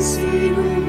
sweet home.